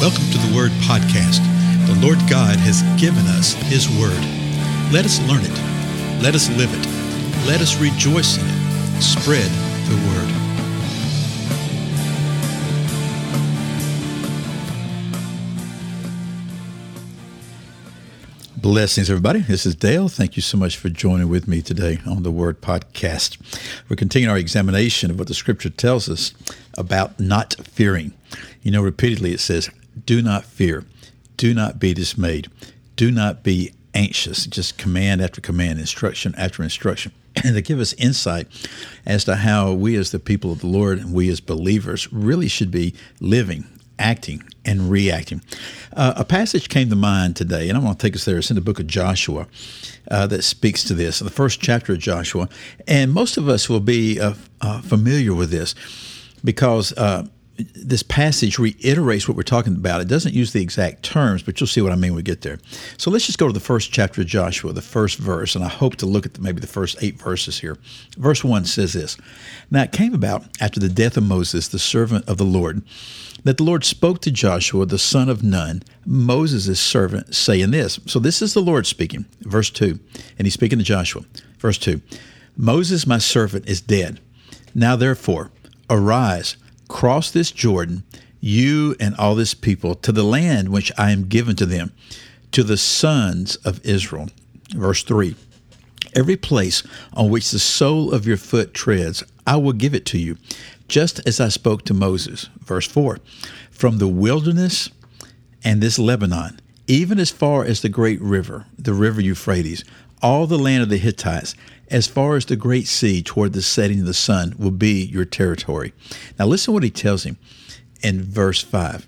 Welcome to the Word Podcast. The Lord God has given us His Word. Let us learn it. Let us live it. Let us rejoice in it. Spread the Word. Blessings, everybody. This is Dale. Thank you so much for joining with me today on the Word Podcast. We're continuing our examination of what the Scripture tells us about not fearing. You know, repeatedly it says, do not fear. Do not be dismayed. Do not be anxious. Just command after command, instruction after instruction. And to give us insight as to how we, as the people of the Lord and we as believers, really should be living, acting, and reacting. Uh, a passage came to mind today, and I'm going to take us there. It's in the book of Joshua uh, that speaks to this, the first chapter of Joshua. And most of us will be uh, uh familiar with this because uh, this passage reiterates what we're talking about. It doesn't use the exact terms, but you'll see what I mean when we get there. So let's just go to the first chapter of Joshua, the first verse, and I hope to look at the, maybe the first eight verses here. Verse 1 says this Now it came about after the death of Moses, the servant of the Lord, that the Lord spoke to Joshua, the son of Nun, Moses' servant, saying this. So this is the Lord speaking, verse 2, and he's speaking to Joshua. Verse 2 Moses, my servant, is dead. Now therefore, arise cross this Jordan, you and all this people, to the land which I am given to them, to the sons of Israel. Verse 3 Every place on which the sole of your foot treads, I will give it to you, just as I spoke to Moses. Verse 4 From the wilderness and this Lebanon, even as far as the great river, the river Euphrates, all the land of the Hittites, as far as the great sea toward the setting of the sun, will be your territory. Now, listen what he tells him in verse 5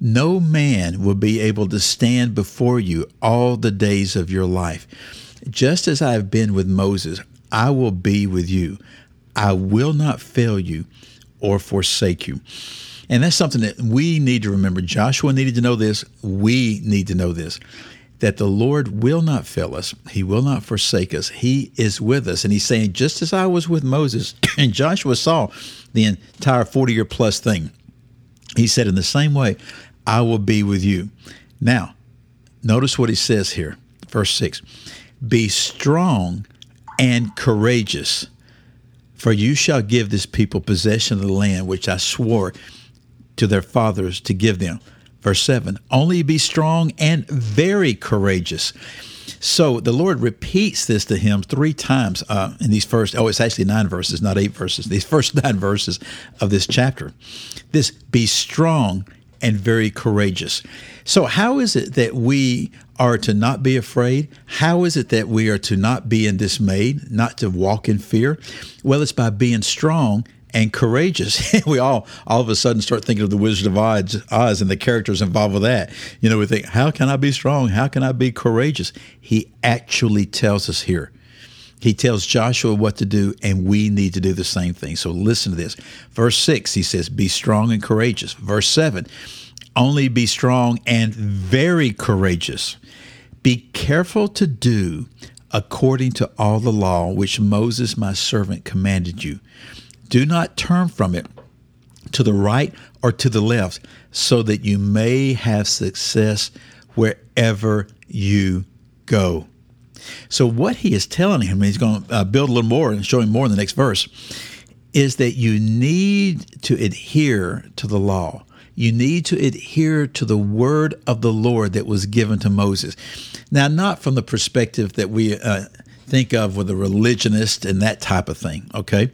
No man will be able to stand before you all the days of your life. Just as I have been with Moses, I will be with you. I will not fail you or forsake you. And that's something that we need to remember. Joshua needed to know this. We need to know this that the Lord will not fail us. He will not forsake us. He is with us. And he's saying, just as I was with Moses, and Joshua saw the entire 40 year plus thing, he said, in the same way, I will be with you. Now, notice what he says here, verse 6 Be strong and courageous, for you shall give this people possession of the land which I swore to their fathers to give them. Verse 7 Only be strong and very courageous. So the Lord repeats this to him three times uh, in these first, oh, it's actually nine verses, not eight verses, these first nine verses of this chapter. This be strong and very courageous. So, how is it that we are to not be afraid? How is it that we are to not be in dismayed, not to walk in fear? Well, it's by being strong and courageous. we all all of a sudden start thinking of the Wizard of Oz, Oz and the characters involved with that. You know, we think, how can I be strong? How can I be courageous? He actually tells us here. He tells Joshua what to do, and we need to do the same thing. So listen to this. Verse 6, he says, Be strong and courageous. Verse 7, only be strong and very courageous. Be careful to do according to all the law which Moses, my servant, commanded you. Do not turn from it to the right or to the left, so that you may have success wherever you go. So, what he is telling him, he's going to uh, build a little more and show him more in the next verse, is that you need to adhere to the law. You need to adhere to the word of the Lord that was given to Moses. Now, not from the perspective that we uh, think of with a religionist and that type of thing, okay?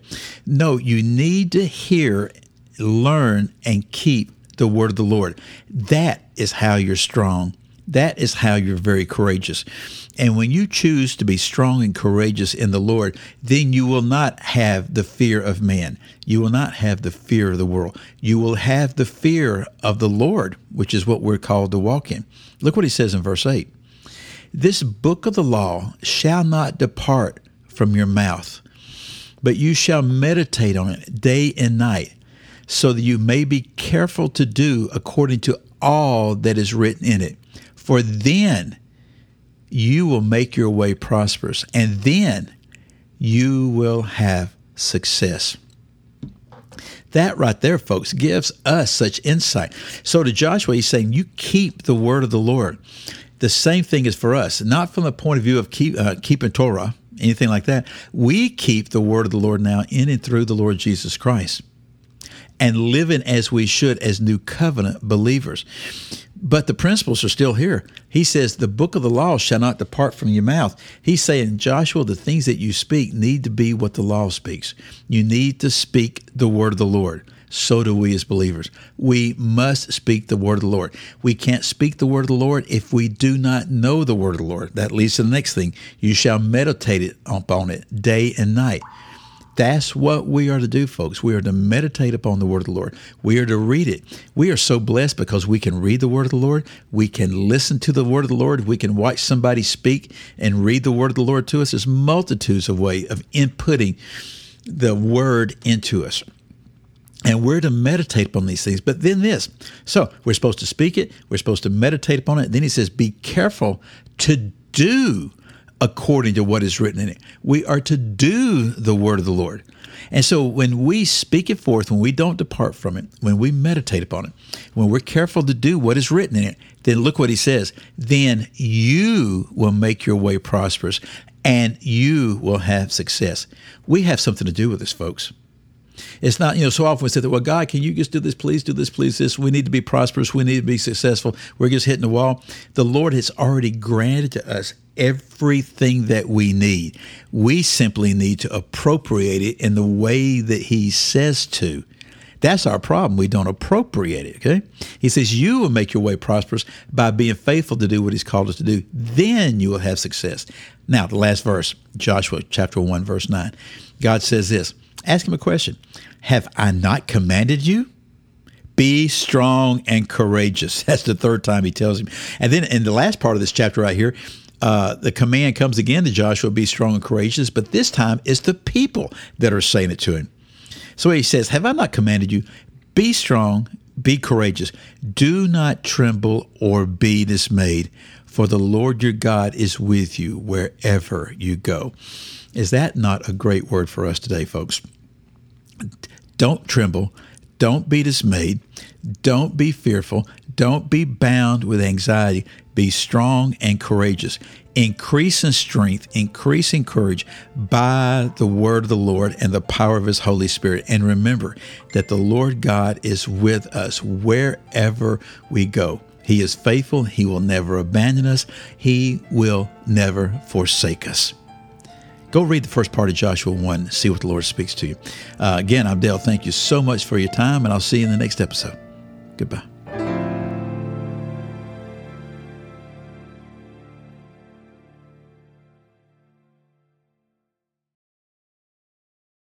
No, you need to hear, learn, and keep the word of the Lord. That is how you're strong. That is how you're very courageous. And when you choose to be strong and courageous in the Lord, then you will not have the fear of man. You will not have the fear of the world. You will have the fear of the Lord, which is what we're called to walk in. Look what he says in verse 8 this book of the law shall not depart from your mouth, but you shall meditate on it day and night, so that you may be careful to do according to all that is written in it. For then you will make your way prosperous, and then you will have success. That right there, folks, gives us such insight. So to Joshua, he's saying, You keep the word of the Lord. The same thing is for us, not from the point of view of keep, uh, keeping Torah, anything like that. We keep the word of the Lord now in and through the Lord Jesus Christ and living as we should as new covenant believers. But the principles are still here. He says, The book of the law shall not depart from your mouth. He's saying, Joshua, the things that you speak need to be what the law speaks. You need to speak the word of the Lord. So do we as believers. We must speak the word of the Lord. We can't speak the word of the Lord if we do not know the word of the Lord. That leads to the next thing. You shall meditate upon it day and night. That's what we are to do, folks. We are to meditate upon the word of the Lord. We are to read it. We are so blessed because we can read the word of the Lord. We can listen to the word of the Lord. We can watch somebody speak and read the word of the Lord to us. There's multitudes of ways of inputting the word into us. And we're to meditate upon these things. But then this. So we're supposed to speak it, we're supposed to meditate upon it. Then he says, Be careful to do according to what is written in it. We are to do the word of the Lord. And so when we speak it forth, when we don't depart from it, when we meditate upon it, when we're careful to do what is written in it, then look what he says. Then you will make your way prosperous and you will have success. We have something to do with this, folks. It's not, you know, so often we say that, well, God, can you just do this, please do this, please this. We need to be prosperous. We need to be successful. We're just hitting the wall. The Lord has already granted to us everything that we need. We simply need to appropriate it in the way that He says to. That's our problem. We don't appropriate it, okay? He says, You will make your way prosperous by being faithful to do what He's called us to do. Then you will have success. Now, the last verse, Joshua chapter 1, verse 9. God says this Ask Him a question Have I not commanded you? Be strong and courageous. That's the third time he tells him. And then in the last part of this chapter right here, uh, the command comes again to Joshua, be strong and courageous, but this time it's the people that are saying it to him. So he says, Have I not commanded you? Be strong, be courageous. Do not tremble or be dismayed, for the Lord your God is with you wherever you go. Is that not a great word for us today, folks? Don't tremble. Don't be dismayed. Don't be fearful. Don't be bound with anxiety. Be strong and courageous. Increase in strength, increase in courage by the word of the Lord and the power of His Holy Spirit. And remember that the Lord God is with us wherever we go. He is faithful. He will never abandon us. He will never forsake us. Go read the first part of Joshua 1, see what the Lord speaks to you. Uh, again, I'm Dale. Thank you so much for your time, and I'll see you in the next episode. Goodbye.